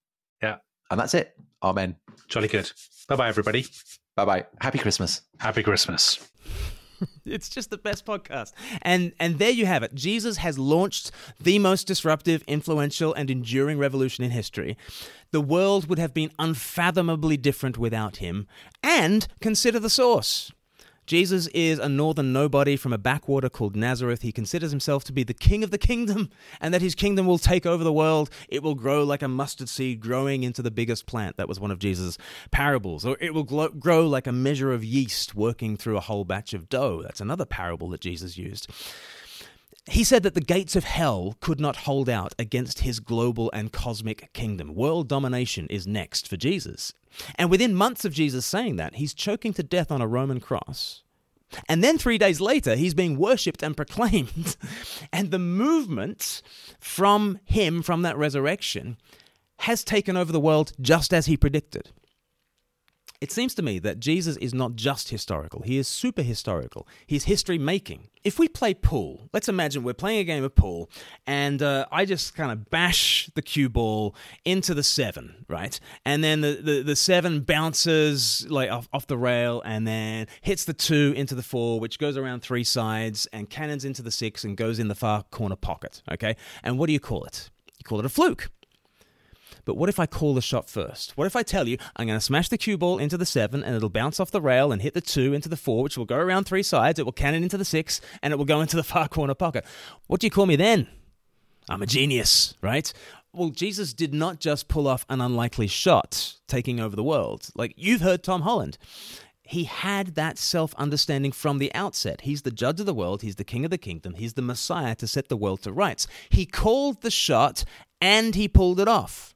Yeah. And that's it. Amen. Jolly good. Bye bye, everybody. Bye bye. Happy Christmas. Happy Christmas. It's just the best podcast. And and there you have it. Jesus has launched the most disruptive, influential and enduring revolution in history. The world would have been unfathomably different without him. And consider the source. Jesus is a northern nobody from a backwater called Nazareth. He considers himself to be the king of the kingdom and that his kingdom will take over the world. It will grow like a mustard seed growing into the biggest plant. That was one of Jesus' parables. Or it will grow like a measure of yeast working through a whole batch of dough. That's another parable that Jesus used. He said that the gates of hell could not hold out against his global and cosmic kingdom. World domination is next for Jesus. And within months of Jesus saying that, he's choking to death on a Roman cross. And then three days later, he's being worshipped and proclaimed. and the movement from him, from that resurrection, has taken over the world just as he predicted. It seems to me that Jesus is not just historical, he is super historical. He's history making. If we play pool, let's imagine we're playing a game of pool and uh, I just kind of bash the cue ball into the seven, right? And then the, the, the seven bounces like off, off the rail and then hits the two into the four, which goes around three sides and cannons into the six and goes in the far corner pocket, okay? And what do you call it? You call it a fluke. But what if I call the shot first? What if I tell you I'm going to smash the cue ball into the seven and it'll bounce off the rail and hit the two into the four, which will go around three sides, it will cannon into the six, and it will go into the far corner pocket? What do you call me then? I'm a genius, right? Well, Jesus did not just pull off an unlikely shot taking over the world. Like you've heard Tom Holland. He had that self understanding from the outset. He's the judge of the world, he's the king of the kingdom, he's the Messiah to set the world to rights. He called the shot and he pulled it off.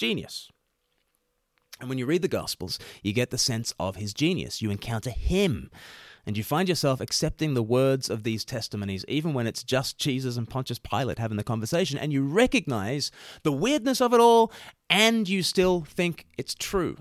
Genius. And when you read the Gospels, you get the sense of his genius. You encounter him. And you find yourself accepting the words of these testimonies, even when it's just Jesus and Pontius Pilate having the conversation. And you recognize the weirdness of it all, and you still think it's true.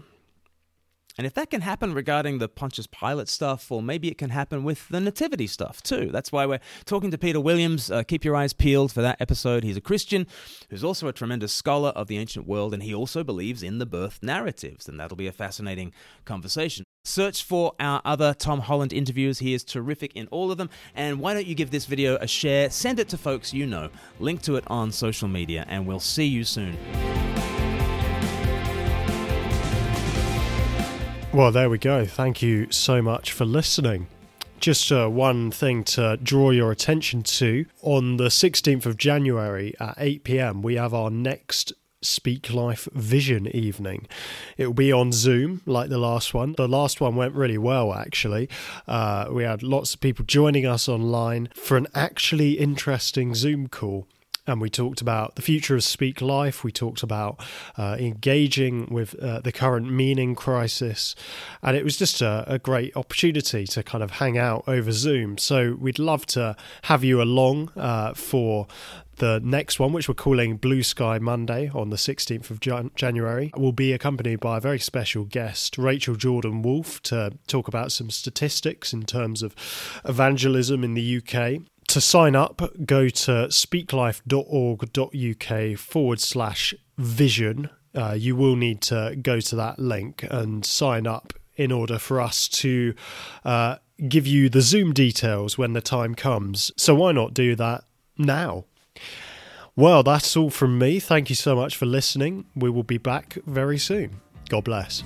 And if that can happen regarding the Pontius Pilate stuff, or maybe it can happen with the Nativity stuff too. That's why we're talking to Peter Williams. Uh, keep your eyes peeled for that episode. He's a Christian who's also a tremendous scholar of the ancient world, and he also believes in the birth narratives, and that'll be a fascinating conversation. Search for our other Tom Holland interviews. He is terrific in all of them. And why don't you give this video a share? Send it to folks you know. Link to it on social media, and we'll see you soon. Well, there we go. Thank you so much for listening. Just uh, one thing to draw your attention to. On the 16th of January at 8 pm, we have our next Speak Life Vision evening. It will be on Zoom like the last one. The last one went really well, actually. Uh, we had lots of people joining us online for an actually interesting Zoom call and we talked about the future of Speak Life. We talked about uh, engaging with uh, the current meaning crisis, and it was just a, a, great opportunity to kind of hang out over Zoom. So we'd love to have you along uh, for the next one, which we're calling Blue Sky Monday on the 16th of Jan- January, will be accompanied by a very special guest, Rachel Jordan Wolf, to talk about some statistics in terms of evangelism in the UK to sign up, go to speaklife.org.uk forward slash vision. Uh, you will need to go to that link and sign up in order for us to uh, give you the Zoom details when the time comes. So why not do that now? Well, that's all from me. Thank you so much for listening. We will be back very soon. God bless.